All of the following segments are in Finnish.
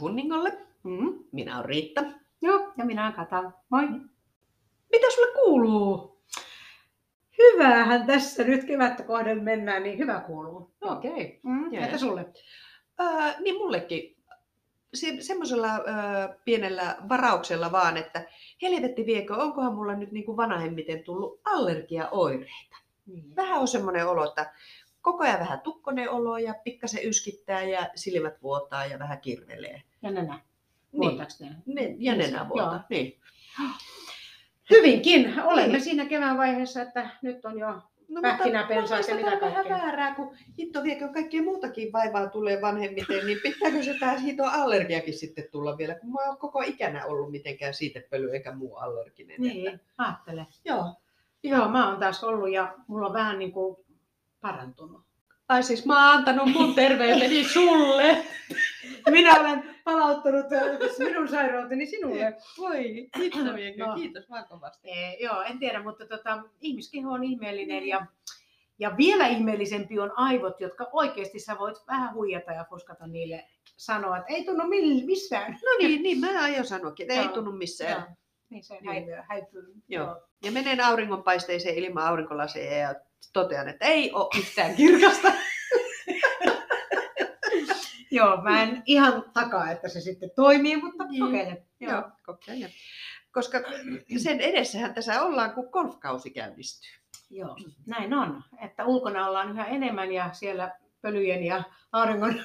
Hunningolle. Mm. Minä olen Riitta. Joo, ja minä olen Kata. Moi. Mitä sulle kuuluu? Hyvähän tässä nyt kevättä kohden mennään, niin hyvä kuuluu. Okei. Okay. Mm. Entä joo. sulle? Äh, niin mullekin se, semmoisella äh, pienellä varauksella vaan, että helvetti viekö, onkohan mulla nyt niin kuin vanhemmiten tullut allergiaoireita. Niin. Vähän on semmoinen olo, että koko ajan vähän tukkonen olo ja pikkasen yskittää ja silmät vuotaa ja vähän kirvelee. Ja nenä. Niin. Vuotaako? Ne, ja Niin, nenä vuotaa. joo. Niin. Hyvinkin. Olemme Niin. siinä kevään vaiheessa, että nyt on jo No, Pähkinäpensaat ja mitä on vähän kaikkea. väärää, kun hitto viekö kaikkea muutakin vaivaa tulee vanhemmiten, niin pitääkö se taas hito allergiakin sitten tulla vielä, kun mä oon koko ikänä ollut mitenkään siitepöly eikä muu allerginen. Niin, Että, ajattele. joo. Joo, mä oon taas ollut ja mulla on vähän niin kuin parantunut. Ai siis mä oon antanut mun terveyteni sulle. Minä olen palauttanut äh, minun sairauteni sinulle. Voi, No. kiitos vaan kovasti. Ee, joo, en tiedä, mutta tota, ihmiskeho on ihmeellinen ja, ja vielä ihmeellisempi on aivot, jotka oikeasti sä voit vähän huijata ja fuskata niille sanoa, että ei tunnu missään. No niin, niin mä aion sanoakin, että ei Joo. tunnu missään. Joo. Niin se Niin. häipyy. häipyy. Joo. Ja menen auringonpaisteeseen ilman aurinkolaseja ja totean, että ei ole yhtään kirkasta. Joo, mä en ihan takaa, että se sitten toimii, mutta Niin. kokeile. Joo. Joo, kokeile. Koska sen edessähän tässä ollaan, kun golfkausi käynnistyy. Joo, näin on. Että ulkona ollaan yhä enemmän ja siellä pölyjen ja auringon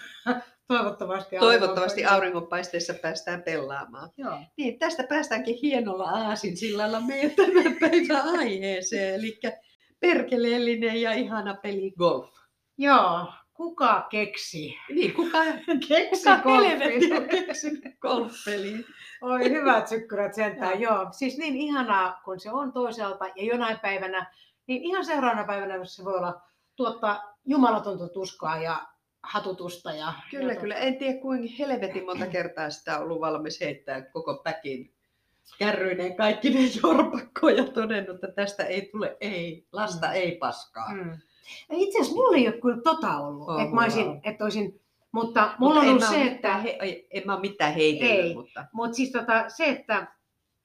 toivottavasti Toivottavasti auringon- auringonpaisteessa päästään pelaamaan. Joo. Niin, tästä päästäänkin hienolla aasinsillalla meidän tämän päivän aiheeseen, eli perkeleellinen ja ihana peli golf. Joo, kuka keksi? Niin, kuka, Keksi kuka on keksinyt golfpeliä? Oi hyvät sykkyrät sentään, Joo. Siis niin ihanaa, kun se on toisaalta ja jonain päivänä, niin ihan seuraavana päivänä se voi olla tuottaa jumalatonta tuskaa ja hatutusta. Ja, Kyllä, ja kyllä. tota- En tiedä kuinka helvetin monta kertaa sitä on ollut valmis heittää koko päkin kärryineen kaikki ne jorpakkoja ja todennut, että tästä ei tule ei, lasta Mm. ei paskaa. Mm. Itse asiassa mulla ei ole kyllä tota ollut, On että mä olisin, että olisin, mutta mulla on en ollut se, että, he, en mä ole mitään heitellyt, Ei. mutta mutta siis tota, se, että,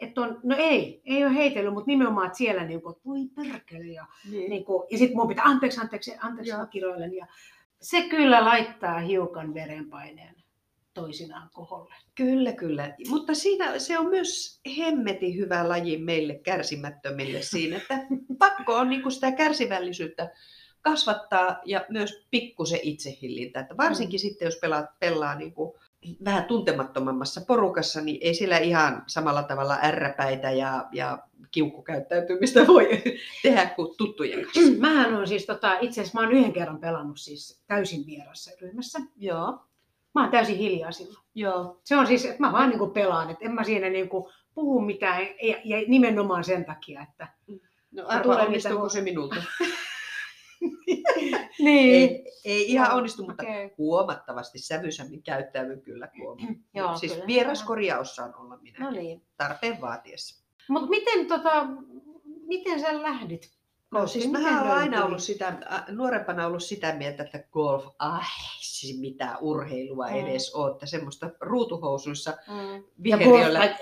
että on, no ei, ei ole heitellyt, mutta nimenomaan että siellä niin kuin, voi perkele ja niin. niin kuin, ja sitten mun pitää, anteeksi, anteeksi, anteeksi, Joo. kiroilen. Ja se kyllä laittaa hiukan verenpaineen toisinaan koholle. Kyllä, kyllä. Mutta siinä se on myös hemmetin hyvä laji meille kärsimättömille siinä, että pakko on niin sitä kärsivällisyyttä kasvattaa ja myös pikkusen itsehillintä. Että varsinkin sitten, jos pelaat, pelaa niin kuin vähän tuntemattomammassa porukassa, niin ei siellä ihan samalla tavalla ärräpäitä ja, ja kiukkukäyttäytymistä voi tehdä kuin tuttujen kanssa. Mähän on siis, tota, itse asiassa mä oon yhden kerran pelannut siis täysin vierassa ryhmässä. Joo, Mä oon täysin hiljaa silloin. joo. Se on siis, että mä vaan niin kuin pelaan, että en mä siinä niin kuin puhu mitään ja, ja nimenomaan sen takia, että... No tulee arvaa, onnistuuko se minulta? Niin. Ei, ei ihan Joo, onnistu, mutta okei. huomattavasti sävyisemmin käyttäydyn kyllä kuin Joo, Siis kyllä. vieraskorjaus saan olla minä No niin. tarpeen vaatiessa. Mutta miten, tota, miten sä lähdit? No siis Miten mä oon löytyi? aina ollut sitä, nuorempana ollut sitä mieltä, että golf, ai siis mitä urheilua Mm. edes oo, että semmoista ruutuhousuissa Mm. Ja viheriöllä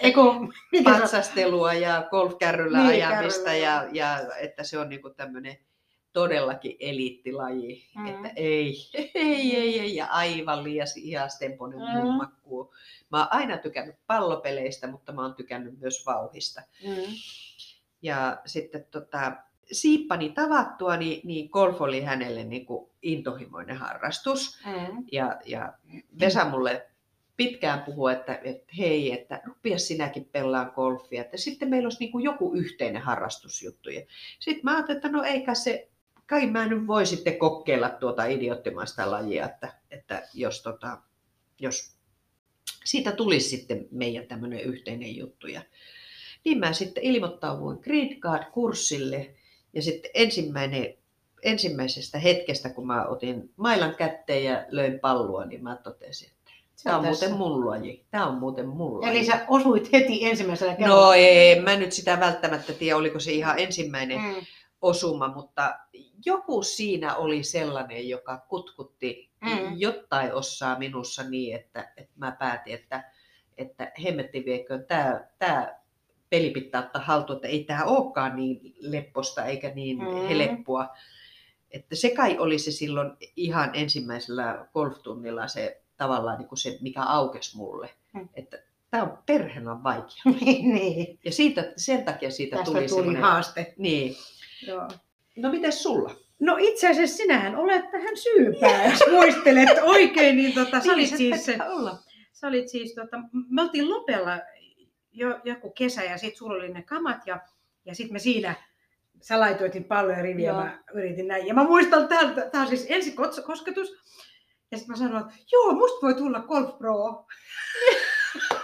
patsastelua ja golfkärryllä Niin, ajamista kärryllä, ja, ja, että se on niinku tämmöinen todellakin eliittilaji, Mm. että ei, ei, ei, ei, ja aivan liian ihastempoinen Mm. mm. makkuu. Mä oon aina tykännyt pallopeleistä, mutta mä oon tykännyt myös vauhista. Mm. Ja sitten tota, siippani tavattua, niin, niin golf oli hänelle niin kuin intohimoinen harrastus. Mm. Ja, ja Vesa mulle pitkään puhui, että, että hei, että rupia sinäkin pelaan golfia, että sitten meillä olisi niin kuin joku yhteinen harrastusjuttu. Ja sitten mä ajattelin, että no eikä se, kai mä nyt voi sitten kokeilla tuota idioottimaista lajia, että, että jos, tota, jos siitä tulisi sitten meidän tämmöinen yhteinen juttu. Ja niin mä sitten ilmoittauduin Green Card-kurssille ja sitten ensimmäinen, ensimmäisestä hetkestä, kun mä otin mailan kätteen ja löin palloa, niin mä totesin, tämä on tässä. muuten mun laji. Tämä on muuten mun laji. Eli sä osuit heti ensimmäisellä kerralla. No ei, mä nyt sitä välttämättä tiedä, oliko se ihan ensimmäinen Mm. Osuma, mutta joku siinä oli sellainen, joka kutkutti Mm. jotain osaa minussa niin, että, että mä päätin, että, että hemmetti vieköön tämä, tämä peli pitää ottaa haltuun, että ei tämä olekaan niin lepposta eikä niin Mm. heleppua. Että se kai oli se silloin ihan ensimmäisellä golftunnilla se tavallaan niin kuin se, mikä aukesi mulle. Mm. Että tämä on perhana vaikea. niin. Ja siitä, sen takia siitä Tästä tuli, tuli, haaste. Niin. Joo. No miten sulla? No itse asiassa sinähän olet tähän syypää, jos muistelet oikein, niin tota, sä olit siis, olla. sä olit siis tota, me oltiin Lopella jo, joku kesä ja sit sulla oli ne kamat ja, ja sit me siinä, sä laitoitin palloja riviä Joo. mä yritin näin. Ja mä muistan, tää, tää on siis ensi kos- kosketus. Ja sitten mä sanoin, että joo, musta voi tulla Golf Pro.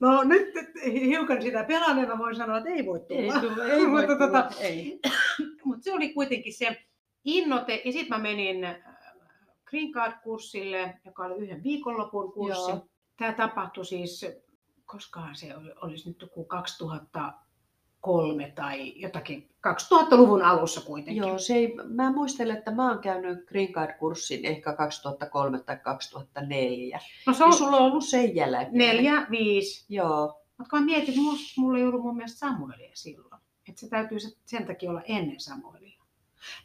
no nyt hiukan sitä pelanneena voin sanoa, että ei voi tulla. tule, ei voi Mutta tulla, tota, ei. mutta se oli kuitenkin se innote. Ja sitten mä menin äh, Green Card-kurssille, joka oli yhden viikonlopun kurssi. Joo. Tämä tapahtui siis, koskahan se oli, olisi nyt joku 2003 tai jotakin, 2000-luvun alussa kuitenkin. Joo, se ei, mä muistelen, että mä oon käynyt Green Card-kurssin ehkä 2003 tai 2004. No se on niin sulla on ollut sen jälkeen. neljä, viisi. Joo, Mutta kun mä mietin, että musta, mulla ei ollut mun mielestä Samuelia silloin. Että se täytyy se- sen takia olla ennen Samuelia.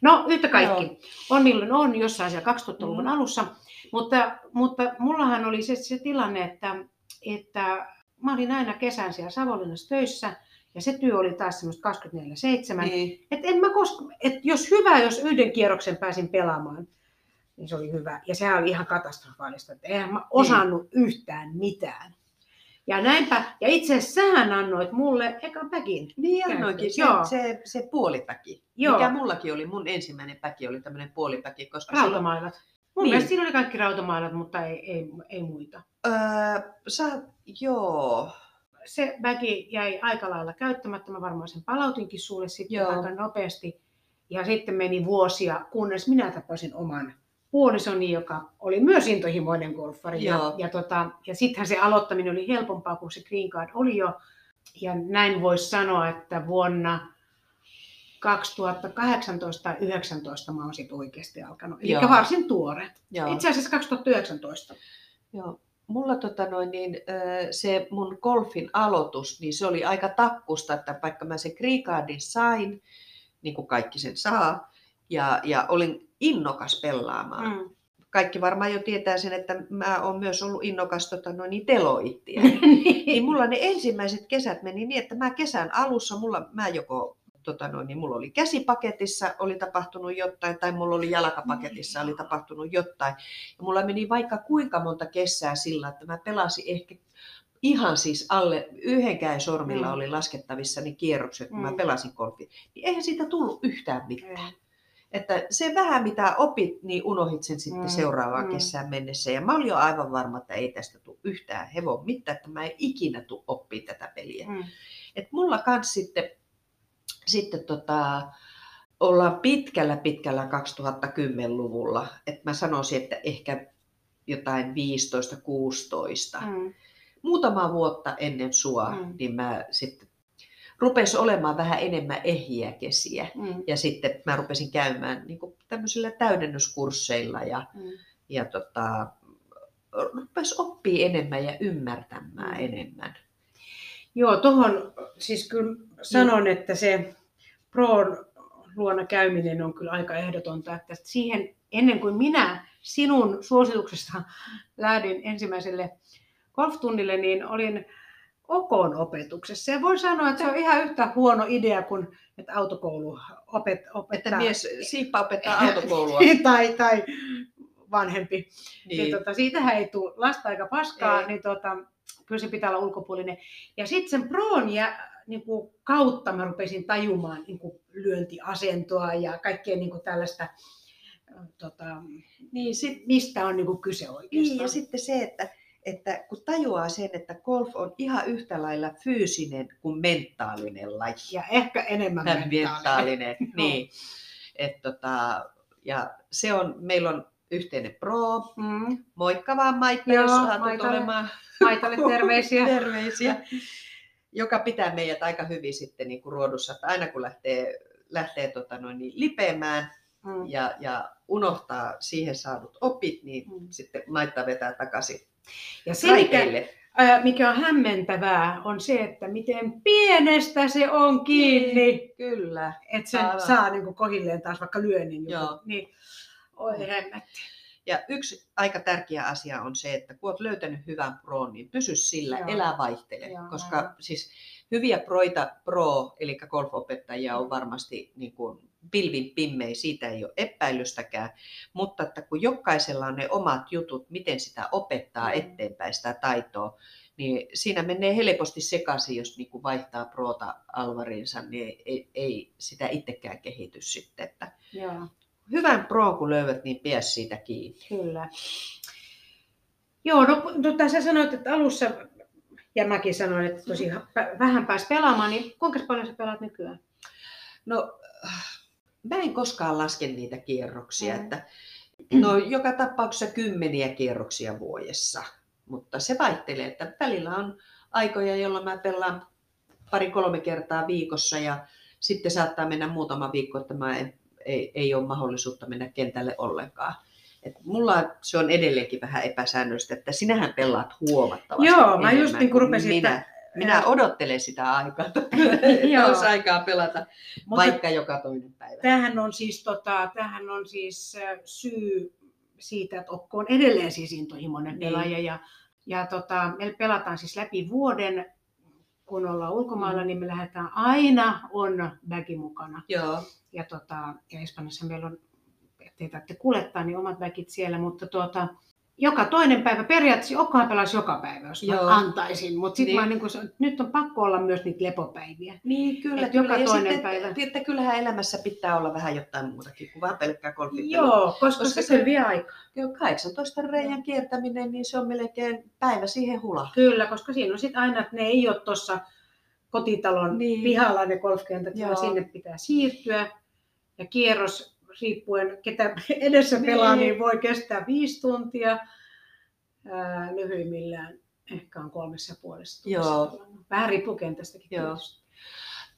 No yhtä kaikki. Joo. On milloin on, jossain siellä 2000-luvun Mm. alussa. Mutta, mutta mullahan oli se, se tilanne, että, että mä olin aina kesän siellä Savonlinnassa töissä. Ja se työ oli taas semmoista 24-7. niin. Et en mä koska, et jos hyvä, jos yhden kierroksen pääsin pelaamaan, niin se oli hyvä. Ja sehän oli ihan katastrofaalista, että eihän mä osannut yhtään mitään. Ja näinpä, ja itse asiassa sähän annoit mulle ekan päkin. Niin annoinkin, se, Joo. se, se puolipäki. Joo. Mikä mullakin oli, mun ensimmäinen päki oli tämmöinen puolipäki, koska silloin, Rautamailat. Mun Niin. mielestä siinä oli kaikki rautamailat, mutta ei, ei, ei muita. öö, sä, joo, Se väki jäi aika lailla käyttämättä. Mä varmaan sen palautinkin sulle sitten Joo. aika nopeasti. Ja sitten meni vuosia, kunnes minä tapasin oman puolisoni, joka oli myös intohimoinen golfari. Ja, Joo. ja, tota, ja sittenhän se aloittaminen oli helpompaa, kun se green card oli jo. Ja näin voisi sanoa, että vuonna 2018 tai 2019 mä oon sitten oikeasti alkanut. Eli Joo. varsin tuore. joo. Itse asiassa 2019. Joo. Mulla tota noin, niin, se mun golfin aloitus, niin se oli aika takkusta, että vaikka mä sen Green Cardin sain, niin kuin kaikki sen saa, ja, ja olin innokas pelaamaan. Mm. Mm. Kaikki varmaan jo tietää sen, että mä oon myös ollut innokas tota noin, niin teloittia. niin mulla ne ensimmäiset kesät meni niin, että mä kesän alussa, mulla, mä joko tota noin, niin mulla oli käsipaketissa oli tapahtunut jotain tai mulla oli jalkapaketissa oli tapahtunut jotain. Ja mulla meni vaikka kuinka monta kesää sillä, että mä pelasin ehkä ihan siis alle yhdenkään sormilla Mm. oli laskettavissa ne kierrokset, kun mä Mm. pelasin golfia. Niin eihän siitä tullut yhtään mitään. Että se vähän mitä opit, niin unohit sen sitten Mm, seuraavaan mm. kesään mennessä. Ja mä olin jo aivan varma, että ei tästä tule yhtään hevon mitään, että mä en ikinä tule oppia tätä peliä. Mm. Et mulla kans sitten, sitten tota, ollaan pitkällä pitkällä 2010-luvulla. Et mä sanoisin, että ehkä jotain 15-16. Mm. Muutama vuotta ennen sua, Mm. niin mä sitten rupesi olemaan vähän enemmän ehjiä kesiä. Mm. Ja sitten mä rupesin käymään niin tämmöisillä täydennyskursseilla ja, Mm. ja tota, rupesi oppii enemmän ja ymmärtämään Mm. enemmän. Joo, tuohon siis kyllä sanon, että se Proon luona käyminen on kyllä aika ehdotonta, että siihen ennen kuin minä sinun suosituksesta lähdin ensimmäiselle golftunnille, niin olin Okon opetuksessa. Ja voi sanoa, että se on ihan yhtä huono idea kuin että autokoulu opet, opettaa. Että mies Siippa opettaa autokoulua. tai, tai vanhempi. Niin. Niin. Tota, siitähän ei tule lasta aika paskaa, Ei. niin tota, kyllä se pitää olla ulkopuolinen. Ja sitten sen proon ja, niin kuin, kautta mä rupesin tajumaan niin kuin, lyöntiasentoa ja kaikkea niin kuin, tällaista, äh, tota, Niin, sit, mistä on niin kuin, kyse oikeastaan. niin, ja sitten se, että, että kun tajuaa sen, että golf on ihan yhtä lailla fyysinen kuin mentaalinen laji. ja ehkä enemmän mentaalinen. mentaalinen. niin. Et tota, ja se on, meillä on yhteinen pro. Mm. Moikka vaan Maikka, Joo, jos saatut olemaan Maitalle terveisiä. terveisiä. Joka pitää meidät aika hyvin sitten niin kuin ruodussa, että aina kun lähtee, lähtee tota noin, niin lipeämään Mm. ja, ja unohtaa siihen saadut opit, niin Mm. sitten laittaa vetää takaisin Ja se, mikä, raiteille. mikä on hämmentävää, on se, että miten pienestä se on kiinni, Kyllä. että sen Aivan. saa niin kuin kohilleen taas vaikka lyönnin. Joo. Joku. Niin, oi hemmetti. Ja yksi aika tärkeä asia on se, että kun olet löytänyt hyvän proon, niin pysy sillä, Joo. elä vaihtele. Joo, koska aivan. siis hyviä proita, pro, eli golfopettajia on varmasti niin kuin pilvin pimmei, siitä ei ole epäilystäkään. Mutta että kun jokaisella on ne omat jutut, miten sitä opettaa Mm. eteenpäin sitä taitoa, niin siinä menee helposti sekaisin, jos niin kuin vaihtaa proota alvariinsa, niin ei, ei sitä itsekään kehity sitten. Että Joo, hyvän pro kun löydät, niin pidä siitä kiinni. kyllä. Joo, no, no sä sanoit, että alussa, ja mäkin sanoin, että tosi vähän pääsi pelaamaan, niin kuinka paljon sä pelaat nykyään? No, mä en koskaan laske niitä kierroksia, Mm. että no joka tapauksessa kymmeniä kierroksia vuodessa, mutta se vaihtelee, että välillä on aikoja, jolloin mä pelaan pari-kolme kertaa viikossa ja sitten saattaa mennä muutama viikko, että mä en, ei, ei ole mahdollisuutta mennä kentälle ollenkaan. Et mulla se on edelleenkin vähän epäsäännöllistä, että sinähän pelaat huomattavasti Joo, mä enemmän just niin kuin rupesin, minä. että- Minä odottelen sitä aikaa, että olisi aikaa pelata Mutta vaikka joka toinen päivä. tämähän on siis, tota, tämähän on siis syy siitä, että Okko on edelleen siis intohimoinen Niin. pelaaja. Ja, ja tota, me pelataan siis läpi vuoden, kun ollaan ulkomailla, Mm. niin me lähdetään aina on väki mukana. Joo, Ja, tota, ja Espanjassa meillä on, ettei tarvitse kuljettaa, niin omat väkit siellä, mutta tuota, joka toinen päivä, periaatteessa Okkohan pelasi joka päivä, jos Joo. mä antaisin, mutta sitten Niin. niin. niin kun, nyt on pakko olla myös niitä lepopäiviä. niin kyllä. Et joka kyllä. Ja toinen sitten, päivä. Että kyllähän elämässä pitää olla vähän jotain muutakin kuin vain pelkkää golfipeliä. Joo, koska, Koska se, se- vie aikaa. Joo, 18 reijän kiertäminen, niin se on melkein päivä siihen hulahtaa. Kyllä, koska siinä on sitten aina, että ne ei ole tuossa kotitalon Niin. pihalla ne golfkentät, vaan sinne pitää siirtyä. Ja kierros, riippuen ketä edessä Niin. pelaa, niin voi kestää viisi tuntia. Ää, lyhyimmillään ehkä on kolmessa ja puolessa tunnissa Joo. Vähän riippuu kentästäkin Joo. tietysti.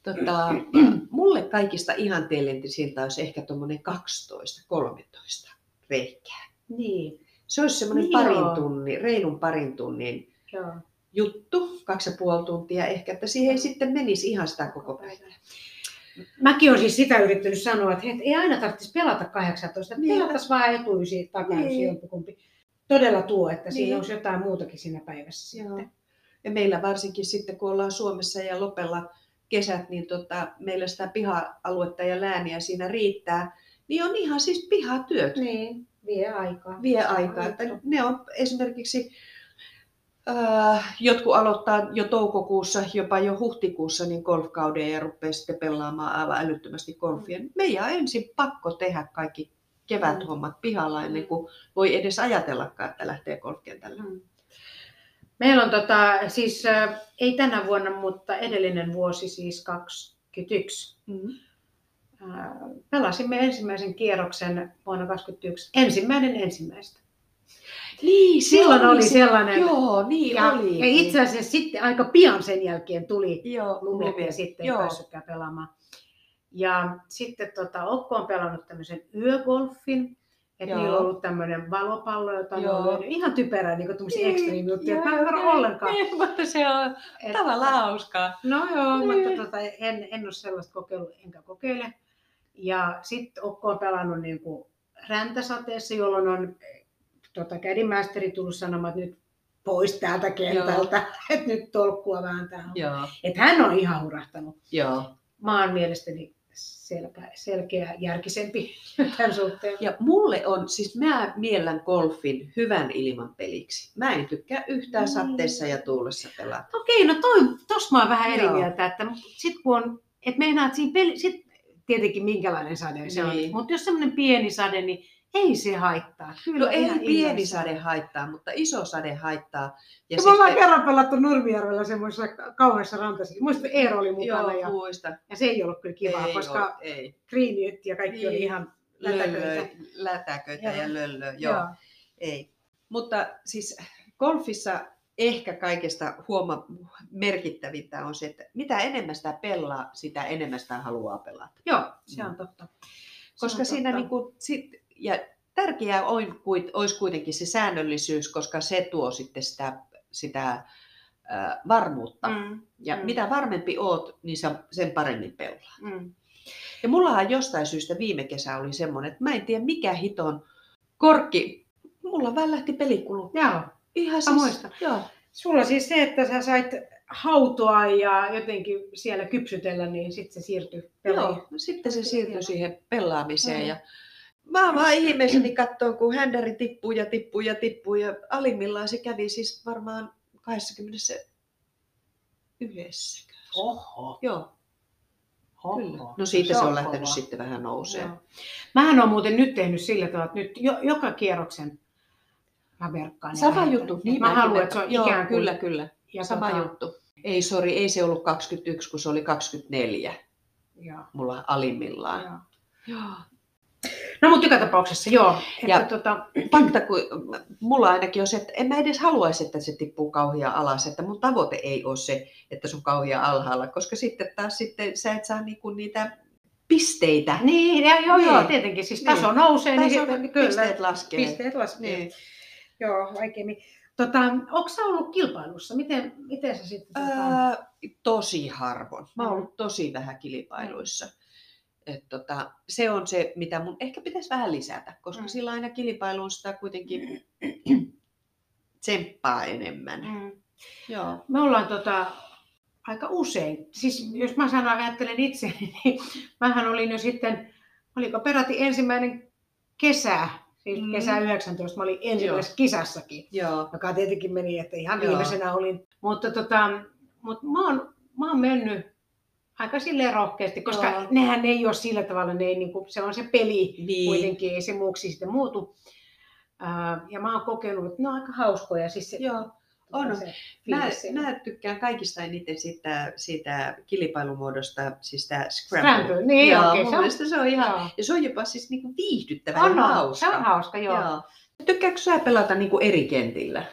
Tota, mulle kaikista ihanteellisinta olisi ehkä tuommoinen 12-13 reikää. Niin, Se olisi semmoinen Niin parin joo. tunnin, reilun parin tunnin joo. juttu, kaksi ja puoli tuntia ehkä, että siihen ei sitten menisi ihan sitä koko päivää. Mäkin olen siis sitä yrittänyt sanoa, että hei, ei aina tarvitsisi pelata 18, että Niin. pelattaisiin vaan etuisi, takaisin, Niin. jompikumpi. Todella tuo, että niin. Siinä olisi jotain muutakin siinä päivässä Joo. sitten. Ja meillä varsinkin sitten, kun ollaan Suomessa ja Lopella kesät, niin tota, meillä sitä piha-aluetta ja lääniä siinä riittää, niin on ihan siis pihatyöt. Niin, vie aikaa. vie aikaa. Että ne on esimerkiksi, äh, jotkut aloittaa jo toukokuussa, jopa jo huhtikuussa niin golfkauden ja rupeaa sitten pelaamaan aivan älyttömästi golfia. Meidän on ensin pakko tehdä kaikki keväthommat pihalla ennen kuin voi edes ajatellakaan, että lähtee golfkentälle. Mm. Meillä on tota, siis äh, ei tänä vuonna, mutta edellinen vuosi siis 21. Mm. Äh, pelasimme ensimmäisen kierroksen vuonna 2021. Ensimmäinen ensimmäistä. Niin, Silloin oli sellainen. Joo, niin ja, oli. ja itse asiassa sitten aika pian sen jälkeen tuli Joo, ja sitten ei Joo. päässytkään pelaamaan. Ja sitten tota, Okko on pelannut tämmöisen yögolfin. Että Joo. niillä on ollut tämmöinen valopallo, jota ne on Joo. lyönyt. Ihan typerää, niin kuin tämmöisiä Niin, extreme juttuja. joo, Mä en ymmärrä ollenkaan. Niin, mutta se on Et- tavallaan hauskaa. No joo, Niin. mutta tota, en, en ole sellaista kokeillut, enkä kokeile. Ja sitten Okko on pelannut niin kuin räntäsateessa, jolloin on tota, kädimästeri tullut sanomaan, että nyt pois täältä kentältä, että nyt tolkkua vääntää. Joo, Että hän on ihan hurahtanut. joo. Mä oon mielestäni selkä, selkeä, järkisempi tämän suhteen. Ja mulle on, siis mä miellän golfin hyvän ilman peliksi. Mä en tykkää yhtään Mm. sateessa ja tuulessa pelata. Okei, no toi, tossa mä oon vähän eri Joo. mieltä, että sit kun on, että siinä peli, sit tietenkin minkälainen sade se on, Niin. mutta jos semmoinen pieni sade, niin ei se haittaa. Kyllä No ei ihan pieni illassa. sade haittaa, mutta iso sade haittaa. Ja Ja mä oon sitten, kerran pelattu Nurmijärvellä semmoisessa kauheassa rantassa. Muistan, että Eero oli mukana joo, ja, muista. ja, se ei ollut kyllä kivaa, ei koska oo, ei. ja kaikki oli Niin. ihan lätäköitä. Lätäköitä Joo. ja löllö, joo. Ei. Mutta siis golfissa ehkä kaikesta huoma- merkittävintä on se, että mitä enemmän sitä pelaa, sitä enemmän sitä haluaa pelata. Joo, se on totta. Se Koska on siinä totta. niin kuin, sit, ja tärkeää on, olisi kuitenkin se säännöllisyys, koska se tuo sitten sitä, sitä varmuutta. Mm. Ja Mm. mitä varmempi oot, niin sä sen paremmin pelaa. mm. Ja mullahan jostain syystä viime kesä oli semmoinen, että mä en tiedä mikä hiton korkki. Mulla vaan lähti pelikulu. Joo. Ihan Mä muistan. Joo. Sulla siis se, että sä sait hautoa ja jotenkin siellä kypsytellä, niin sitten se siirtyi peliin. Joo, sitten se siirtyi siihen pelaamiseen. Mm. Ja mä vaan ihmeessäni katsoin, kun händäri tippuu ja tippuu ja tippuu. Ja alimmillaan se kävi siis varmaan 21. Oho. Joo, Oho. kyllä. No siitä se on lähtenyt kova. sitten vähän nousee. Joo. Mähän on muuten nyt tehnyt sillä tavalla, että nyt jo, joka kierroksen mä verkkaan. Sama juttu. Niin mä haluan, että se on Joo, ikään kuin... Kyllä, kyllä. Ja Sama tota, juttu. Ei, sori, ei se ollut 21, kun se oli 24 Joo, mulla alimmillaan. joo. Joo. No mutta joka tapauksessa joo. Että Ja- tota, fakta, kun mulla ainakin on se, että en mä edes haluaisi, että se tippuu kauhia alas, että mun tavoite ei ole se, että se on kauhia alhaalla, koska sitten taas sitten sä et saa niinku niitä pisteitä. niin, ja, joo, joo, Niin. tietenkin. Siis taso Niin. nousee, niin Taso- sitten kyllä. pisteet laskee. Pisteet laskee. Niin. Joo, vaikeammin. Tota, onko sä ollut kilpailussa? Miten, miten sä sitten... Tota... Ää, tosi harvoin. Mä oon Mm. ollut tosi vähän kilpailuissa. Et tota, se on se, mitä mun ehkä pitäisi vähän lisätä, koska Mm. sillä aina kilpailuun sitä kuitenkin tsemppaa enemmän. Mm. Joo. Me ollaan tota, aika usein, siis jos mä sanon, ajattelen itse, niin mähän olin jo sitten, oliko peräti ensimmäinen kesä, siis Mm. kesä 19, mä olin ensimmäisessä kisassakin, Joo. joka tietenkin meni, että ihan Joo. viimeisenä olin. Mutta tota, mut mä, oon, mä oon mennyt aika silleen rohkeasti, koska Joo. nehän ei ole sillä tavalla, ne ei, niinku, se on se peli Niin. kuitenkin, ei se muuksi sitten muutu. Ja mä oon kokenut, että ne on aika hauskoja. Siis se, Joo. on. Se Mä, mä tykkään kaikista eniten siitä, siitä kilpailumuodosta, siis sitä Scramble. Scramble, niin Joo, mun Se on, se on ihan, joo. ja se on jopa siis niinku viihdyttävä on, ja hauska. se on hauska, joo. joo. Joo. Tykkääkö sä pelata niinku eri kentillä?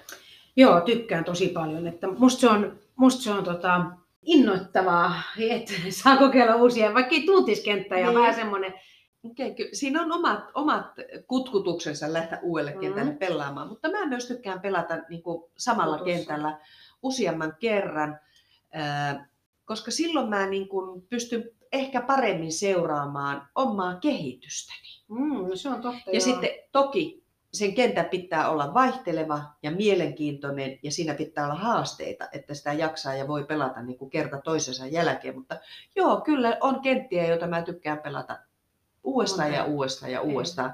Joo, tykkään tosi paljon. Että musta se on, musta se on tota, innoittavaa, että saa kokeilla uusia, vaikka ei tuntiskenttää ja Niin. vähän semmoinen, Okei, ky- siinä on omat, omat kutkutuksensa lähteä uudelle Mm. kentälle pelaamaan, mutta mä myös tykkään pelata niin kuin samalla Tutussa. kentällä useamman kerran, koska silloin mä niin kuin pystyn ehkä paremmin seuraamaan omaa kehitystäni. mm, no se on totta. Ja joo. sitten toki sen kentän pitää olla vaihteleva ja mielenkiintoinen ja siinä pitää olla haasteita, että sitä jaksaa ja voi pelata niin kuin kerta toisensa jälkeen. Mutta joo, kyllä on kenttiä, joita mä tykkään pelata uudestaan ja uudestaan ja Ei. uudestaan.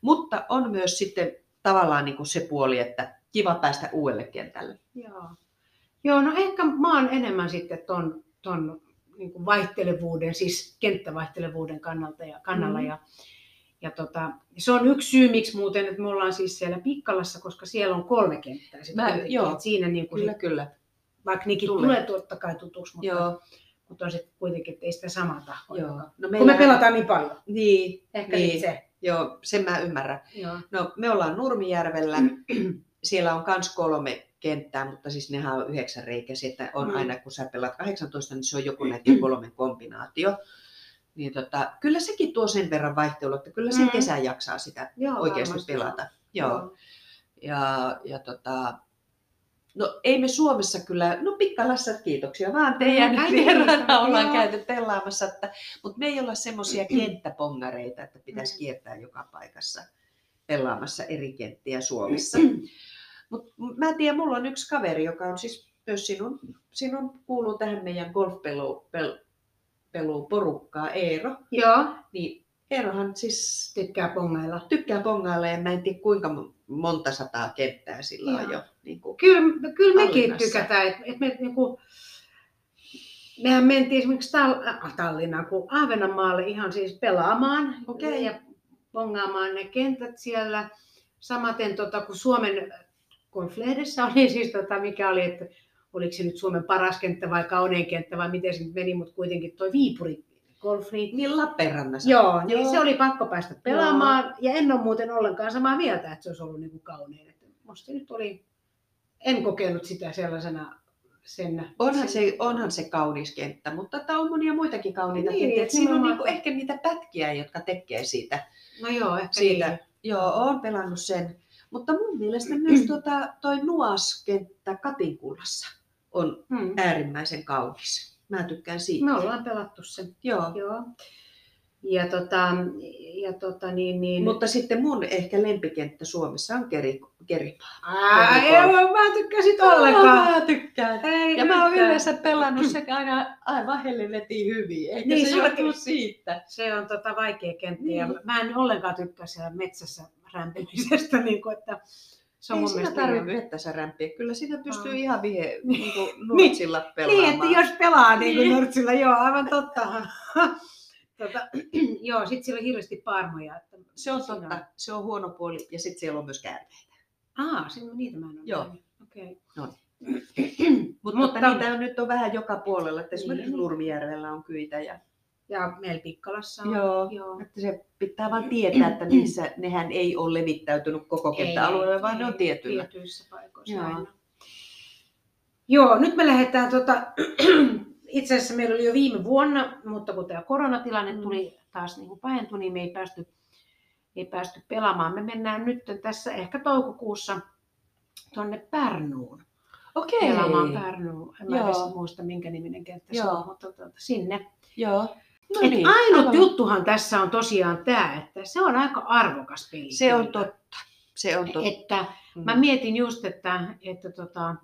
Mutta on myös sitten tavallaan niin kuin se puoli, että kiva päästä uudelle kentälle. Joo. Joo, no ehkä mä oon enemmän sitten ton, ton niin kuin vaihtelevuuden, siis kenttävaihtelevuuden kannalta ja, kannalla. Mm. Ja, ja tota, se on yksi syy, miksi muuten, että me ollaan siis siellä Pikkalassa, koska siellä on kolme kenttää. Mä- kuitenkin. joo. Et siinä niin kuin Kyllä, sit, kyllä. vaikka nekin Tulee. tulee totta kai tutuksi, mutta, Joo, mutta on sitten kuitenkin, että ei sitä samaa tahkoa. joo. joka- No Kun me pelataan niin paljon. Niin, Ehkä Niin. niin. se. joo, sen mä ymmärrän. Joo. No, me ollaan Nurmijärvellä. Siellä on myös kolme kenttää, mutta siis nehän on yhdeksän reikäisiä, että on Mm. aina kun sä pelaat 18, niin se on joku näiden kolmen kombinaatio. Niin tota, kyllä sekin tuo sen verran vaihtelua, että kyllä sen Mm. kesän jaksaa sitä Joo, oikeasti varmasti. pelata. Joo. Ja, ja tota, no ei me Suomessa kyllä, no Pikkalassa kiitoksia vaan teidän Mm, mm, vierana ollaan joo. käyty pelaamassa, että, mutta me ei olla semmoisia kenttäpongareita, että pitäisi Mm. kiertää joka paikassa pelaamassa eri kenttiä Suomessa. Mutta mä en tiedä, mulla on yksi kaveri, joka on siis myös sinun, sinun kuuluu tähän meidän golfpelu pel, porukkaa, Eero. Joo, Niin Eerohan siis tykkää pongailla. tykkää pongailla ja mä en tiedä kuinka mo- monta sataa kenttää sillä on jo. Niin kuin. Kyllä, kyllä mekin tykätään, että et me niinku, mehän mentiin esimerkiksi Tal- äh, Tallinnaan, kun Ahvenanmaalle ihan siis pelaamaan Okei. ja bongaamaan ne kentät siellä. Samaten tota, kun Suomen golflehdessä oli siis, tota, mikä oli, että oliko se nyt Suomen paras kenttä vai kaunein kenttä vai miten se nyt meni, mutta kuitenkin tuo Viipuri golf, niin Lappeenrannassa. Joo, niin Joo. se oli pakko päästä pelaamaan. Ja en ole muuten ollenkaan samaa mieltä, että se olisi ollut niin kuin kaunein. Että musta se nyt oli en kokenut sitä sellaisena sen... Onhan se, onhan se kaunis kenttä, mutta että on monia muitakin kauniita Niin, kenttiä. Siinä on niinku ehkä niitä pätkiä, jotka tekee siitä. No joo, ehkä siitä. niin. Joo, olen pelannut sen. Mutta mun mielestä myös tuota, toi Nuas-kenttä Katinkullassa on Hmm. äärimmäisen kaunis. Mä tykkään siitä. Me ollaan pelattu sen. Joo. Joo. Ja tota, ja tota niin, niin... Mutta sitten mun ehkä lempikenttä Suomessa on Keri, Kerimaa. Ää, ei, mä tykkäsit ollenkaan. Mä tykkään. Ei Ja mä oon yleensä pelannut sekä aina aivan helvetin hyvin. Eikä Niin, se sulla- johtuu siitä. Se on tota vaikea kenttä ja Niin. mä en ollenkaan tykkää siellä metsässä rämpimisestä, niin kuin, että se on Ei mun mielestä tarvitse ihan- mettässä rämpiä. Kyllä siinä pystyy Ah. ihan vihe, niin kuin nurtsilla Niin, pelaamaan. että jos pelaa niin kuin Niin. Nurtsilla, joo, aivan totta. tota, joo, sit siellä on hirveästi parmoja. Että Se on siinä totta, se on huono puoli ja sitten siellä on myös käärmeitä. Aa, siinä, niitä mä en ole Joo. Okei. Mutta, Mutta- mutta niitä on nyt on vähän joka puolella. Että esimerkiksi Niin. Nurmijärvellä on kyitä. Ja, Ja meillä Pikkalassa on. Joo. joo. että se pitää vaan tietää, että niissä nehän ei ole levittäytynyt koko kenttäalueelle, vaan ne on ei, tietyllä. Tietyissä paikoissa. Joo. Joo. Joo, nyt me lähdetään, tota, itse asiassa meillä oli jo viime vuonna, mutta kun tämä koronatilanne Mm. tuli taas niin kuin pahentui, niin me ei päästy, ei päästy pelaamaan. Me mennään nyt tässä ehkä toukokuussa tuonne Pärnuun. Okei. Pelaamaan Pärnuun. En mä muista, minkä niminen kenttä se on, mutta tuota, sinne. Joo. No niin, ainut aivan. juttuhan tässä on tosiaan tämä, että se on aika arvokas peli. Se on totta. Se on totta. Että Mm. mä mietin just, että, että tota,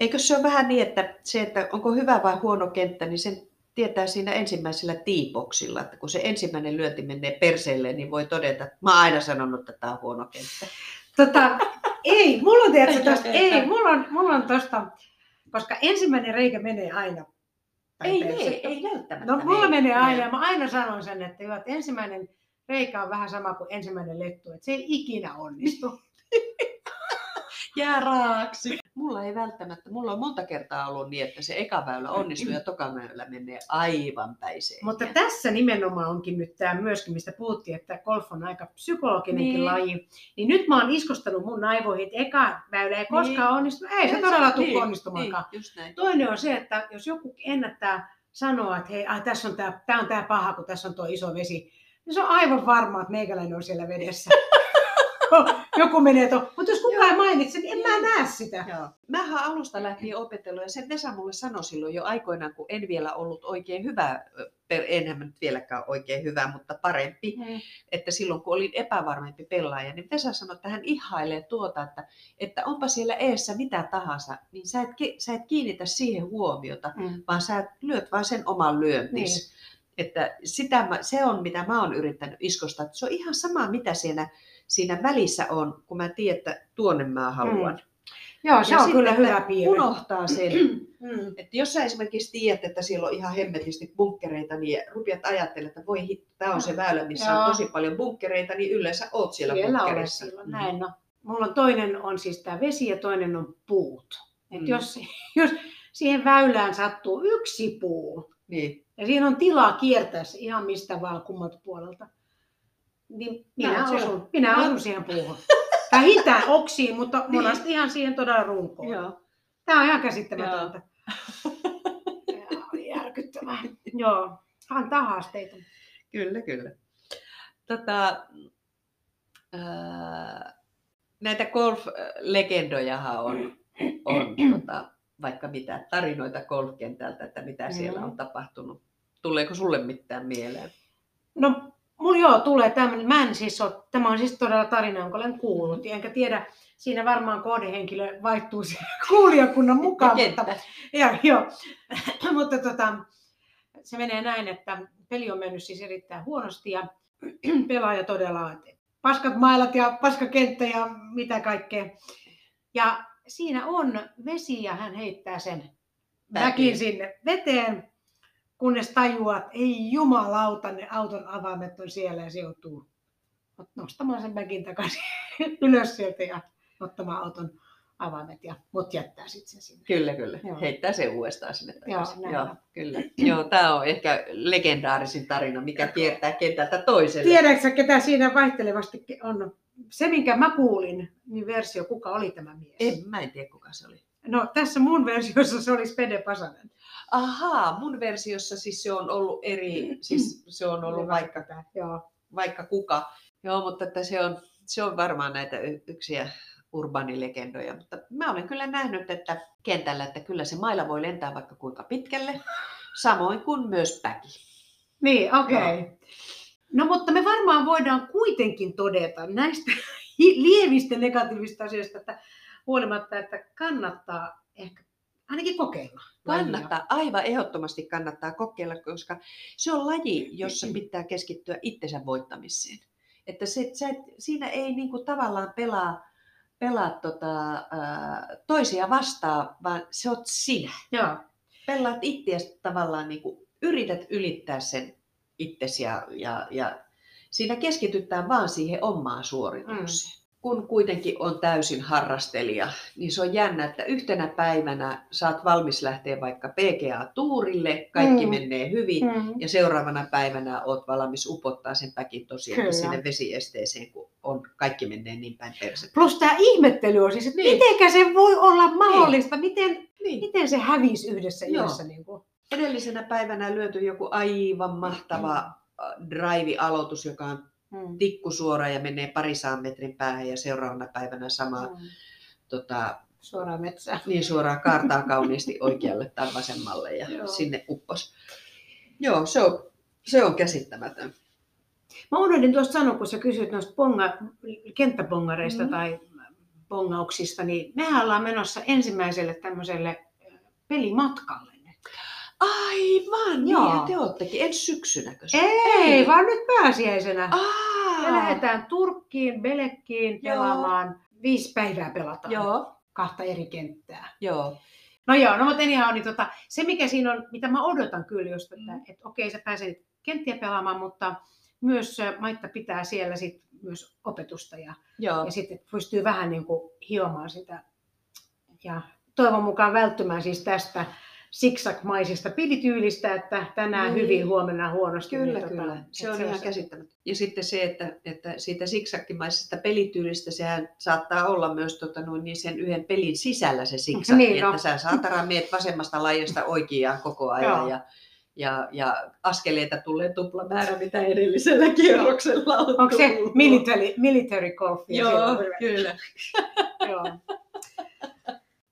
Eikö se ole vähän niin, että se, että onko hyvä vai huono kenttä, niin sen tietää siinä ensimmäisellä tiipoksilla, että kun se ensimmäinen lyönti menee perseelle, niin voi todeta, että mä oon aina sanonut, että tämä on huono kenttä. Tota, ei, mulla on tiedätkö, Eikä, tosta, ei, mulla on, mulla on tosta, koska ensimmäinen reikä menee aina. Ei, ei, ei välttämättä. No mulla mene. menee aina, mä aina sanon sen, että, hyvä, että ensimmäinen reikä on vähän sama kuin ensimmäinen lettu, että se ei ikinä onnistu. Jää raaksi. Mulla ei välttämättä, mulla on monta kertaa ollut niin, että se eka väylä onnistuu ja toka väylä menee aivan päiseen. Mutta tässä nimenomaan onkin nyt tämä myöskin, mistä puhuttiin, että golf on aika psykologinenkin Niin. laji. Niin nyt mä oon iskostanut mun aivoihin, että eka väylä ei koskaan onnistu. Ei se todella tule niin, onnistumaankaan. Niin. Toinen on se, että jos joku ennättää sanoa, että hei, ai, tässä on tämä, tämä on tämä paha, kun tässä on tuo iso vesi, niin se on aivan varma, että meikäläinen on siellä vedessä. joku menee tuon. Mutta jos kukaan ei mainitse, niin en mä näe sitä. Joo. Mähän alusta lähtien opetellut ja sen Vesa mulle sanoi silloin jo aikoinaan, kun en vielä ollut oikein hyvä, per- enhän mä nyt vieläkään oikein hyvä, mutta parempi, että silloin kun olin epävarmempi pelaaja, niin Vesa sanoi, että hän ihailee tuota, että, että onpa siellä eessä mitä tahansa, niin sä et, sä et kiinnitä siihen huomiota, Mm. vaan sä lyöt vaan sen oman lyöntis. Niin. Että sitä mä, se on, mitä mä oon yrittänyt iskostaa. Että se on ihan sama, mitä siinä, siinä välissä on, kun mä tiedän, että tuonne mä haluan. Mm. Joo, se Ja on sitten, kyllä hyvä piirre. Unohtaa sen, Mm. että jos sä esimerkiksi tiedät, että siellä on ihan hemmetisti bunkkereita, niin rupeat ajattelemaan, että voi hitto, tämä on se väylä, missä Joo. on tosi paljon bunkkereita, niin yleensä oot siellä, Siellä olet bunkkerissa. silloin, näin no. Mulla on toinen on siis tämä vesi ja toinen on puut. Et Mm. jos, jos siihen väylään sattuu yksi puu, Niin. ja siinä on tilaa kiertää se ihan mistä vaan kummalta puolelta, niin minä on. osun, minä Mä- osun siihen puuhun. Vähintään oksiin, mutta monasti ihan siihen todella runkoon. Joo. Tämä on ihan käsittämätöntä. Ja, Järkyttävää. Joo, antaa haasteita. Kyllä, kyllä. Tota, ää, näitä golf-legendojahan on, on tota, vaikka mitä tarinoita golfkentältä, että mitä siellä on tapahtunut. Tuleeko sulle mitään mieleen? No, mulla joo, tulee tämmöinen. Mä en siis ole, tämä on siis todella tarina, jonka olen kuullut. Enkä tiedä, siinä varmaan kohdehenkilö vaihtuu kuulijakunnan mukaan. mutta, Kenttä. joo, joo. mutta tota, se menee näin, että peli on mennyt siis erittäin huonosti ja pelaaja todella paskat mailat ja paskakenttä ja mitä kaikkea. Ja siinä on vesi ja hän heittää sen väkin sinne veteen, kunnes tajuaa, että ei jumalauta, ne auton avaimet on siellä ja se joutuu nostamaan sen väkin takaisin ylös sieltä ja ottamaan auton avaimet ja mut jättää sitten sen sinne. Kyllä, kyllä. Joo. Heittää se uudestaan sinne Joo, takaisin. Joo, on. kyllä. Joo, tämä on ehkä legendaarisin tarina, mikä kiertää kentältä toiselle. Tiedätkö ketä siinä vaihtelevasti on se, minkä mä kuulin, niin versio, kuka oli tämä mies? En, mä en tiedä kuka se oli. No tässä mun versiossa se oli Spede Pasanen. Ahaa, mun versiossa siis se on ollut eri, siis se on ollut vaikka, tämä, Joo. vaikka kuka. Joo, mutta että se on, se on varmaan näitä yksiä urbaanilegendoja, mutta mä olen kyllä nähnyt, että kentällä, että kyllä se maila voi lentää vaikka kuinka pitkälle, samoin kuin myös päki. Niin, okei. Okay. No mutta me varmaan voidaan kuitenkin todeta näistä lievistä negatiivista asioista, että huolimatta, että kannattaa ehkä ainakin kokeilla. lajia. Kannattaa, aivan ehdottomasti kannattaa kokeilla, koska se on laji, jossa pitää keskittyä itsensä voittamiseen. Että se, sä et, siinä ei niinku tavallaan pelaa, pelaa tota, toisia vastaan, vaan se oot sinä. Joo. Pelaat itseäsi tavallaan, niinku, yrität ylittää sen itsesi ja, ja, ja siinä keskitytään vaan siihen omaan suoritukseen. Mm. Kun kuitenkin on täysin harrastelija, niin se on jännä, että yhtenä päivänä saat valmis lähteä vaikka PGA-tuurille, kaikki Mm. mm. menee hyvin, Mm. ja seuraavana päivänä oot valmis upottaa sen päkin tosiaan Kyllä. sinne vesiesteeseen, kun on, kaikki menee niin päin persettä. Plus tämä ihmettely on siis, että Niin. mitenkä se voi olla mahdollista, miten, Niin. miten se hävisi yhdessä Joo. yössä. Niin kuin. Edellisenä päivänä lyöty joku aivan mahtava äh, drive-aloitus, joka on Mm. tikkusuora ja menee parisaan metrin päähän ja seuraavana päivänä sama Mm. tota, Suoraan metsään. niin suoraan kaartaa kauniisti oikealle tai vasemmalle ja Joo. sinne uppos. Joo, se on, se on käsittämätön. Mä unohdin tuosta sanoa, kun sä kysyit noista ponga, kenttäpongareista Mm. tai pongauksista, niin mehän ollaan menossa ensimmäiselle tämmöiselle pelimatkalle. Aivan, Joo. niin te oottekin. Ensi syksynäkö se? Ei, Ei. vaan nyt pääsiäisenä. Aa, Me lähdetään Turkkiin, Belekkiin pelaamaan. Viisi päivää pelataan. Joo, Kahta eri kenttää. joo. No joo, no mutta anyhow, niin tota, se mikä siinä on, mitä mä odotan kyllä just, että, Mm. että okei sä pääset kenttiä pelaamaan, mutta myös Maitta pitää siellä sit myös opetusta ja, joo. ja sitten pystyy vähän niin kuin hiomaan sitä ja toivon mukaan välttymään siis tästä siksakmaisesta pilityylistä, että tänään Niin. hyvin, huomenna huonosti. Kyllä, niin kyllä. että Se on ihan se- käsittämätöntä. Ja sitten se, että, että siitä siksakkimaisesta pelityylistä, sehän saattaa olla myös tota, noin, niin sen yhden pelin sisällä se siksakki, Niin, että no. sä saatana meet vasemmasta lajista oikeaan koko ajan Joo. ja, ja, ja askeleita tulee tupla määrä, mitä edellisellä kierroksella on Onko se military, military golfia? Joo, kyllä. Joo.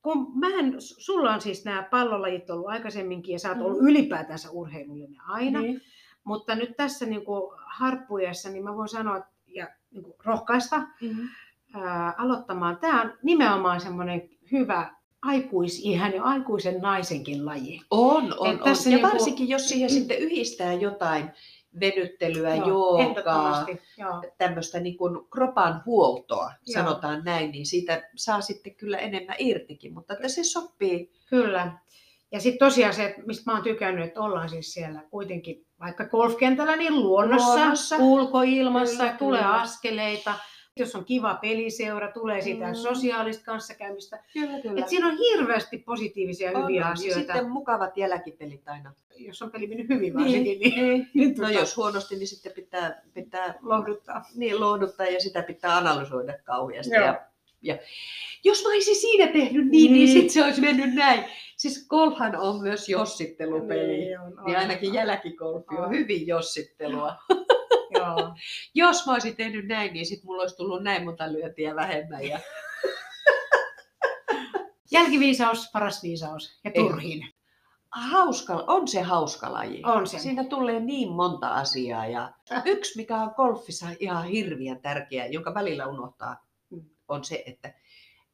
Kun mähän, sulla on siis nämä pallolajit ollut aikaisemminkin ja sä oot ollut ylipäätänsä urheilullinen aina. Niin. Mutta nyt tässä niin kuin harppuessa, niin mä voin sanoa ja niin kuin rohkaista Mm-hmm. ää, aloittamaan. Tämä on nimenomaan semmoinen hyvä aikuisihän ja aikuisen naisenkin laji. On, on, Et on. tässä Ja niinku- varsinkin, jos siihen sitten yhdistää jotain venyttelyä, Joo, joogaa, Joo. tämmöistä niin kuin kropan huoltoa, Joo. sanotaan näin, niin siitä saa sitten kyllä enemmän irtikin, mutta että se sopii. Kyllä. Ja sitten tosiaan se, että mistä mä oon tykännyt, että ollaan siis siellä kuitenkin vaikka golfkentällä, niin luonnossa, Luonnossa. ulkoilmassa, Kyllä, tulee kyllä. askeleita. Jos on kiva peliseura, tulee sitä Mm. sosiaalista kanssakäymistä. Kyllä, kyllä. Et siinä on hirveästi positiivisia ja hyviä on, asioita. Ja sitten mukavat jälkipelit aina. Jos on peli mennyt hyvin varsinkin, niin, niin. niin No tota, jos huonosti, niin sitten pitää, pitää lohduttaa. niin lohduttaa ja sitä pitää analysoida kauheasti. Joo. Ja, ja, jos mä olisin siinä tehnyt niin, niin, Niin. sitten se olisi mennyt näin. Siis golfhan on myös jossittelupeli. Niin, on, Niin on. ainakin jälkikolfi on On. hyvin jossittelua. Joo. Jos mä olisin tehnyt näin, niin sit mulla olisi tullut näin monta lyöntiä vähemmän. Ja... Jälkiviisaus, paras viisaus ja turhin. Hauska, on se hauska laji. On se. Siinä tulee niin monta asiaa. Ja yksi, mikä on golfissa ihan hirveän tärkeä, jonka välillä unohtaa, on se, että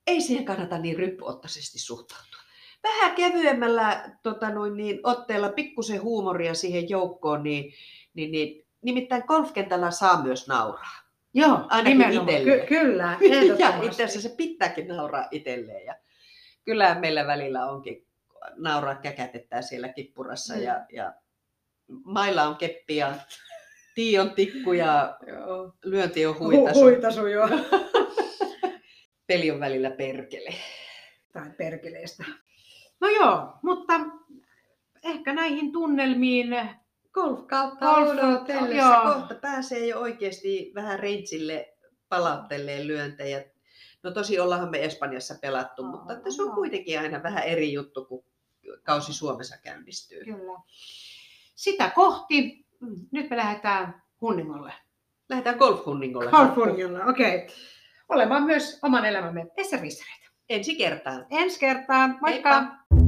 ei siihen kannata niin ryppyottaisesti suhtautua. Vähän kevyemmällä tota noin, niin, otteella pikkusen huumoria siihen joukkoon, niin, niin, niin nimittäin golfkentällä saa myös nauraa. Joo, Ainakin nimenomaan. itselle. Ky- kyllä, Ja itse asiassa se pitääkin nauraa itselleen. Ja kyllä meillä välillä onkin nauraa käkätetään siellä kippurassa Mm. ja, ja mailla on keppi ja tii on tikku ja Joo. lyönti on Hu- huitasu. huitasu joo. Peli on välillä perkele. tai perkeleestä. No joo, mutta ehkä näihin tunnelmiin. Golf kautta Golf- odotellessa. joo. Kohta pääsee jo oikeasti vähän rangeille palauttelee lyöntejä. No tosi ollaanhan me Espanjassa pelattu, Aa, mutta että se on kuitenkin aina vähän eri juttu, kun kausi Suomessa käynnistyy. Kyllä. Sitä kohti. Mm. Nyt me lähdetään Hunningolle. Lähdetään golfhunningolle. Californialle, okei. Okay. Olemaan myös oman elämämme peseristereitä. Ensi kertaan. Ensi kertaan. Moikka! Heippa!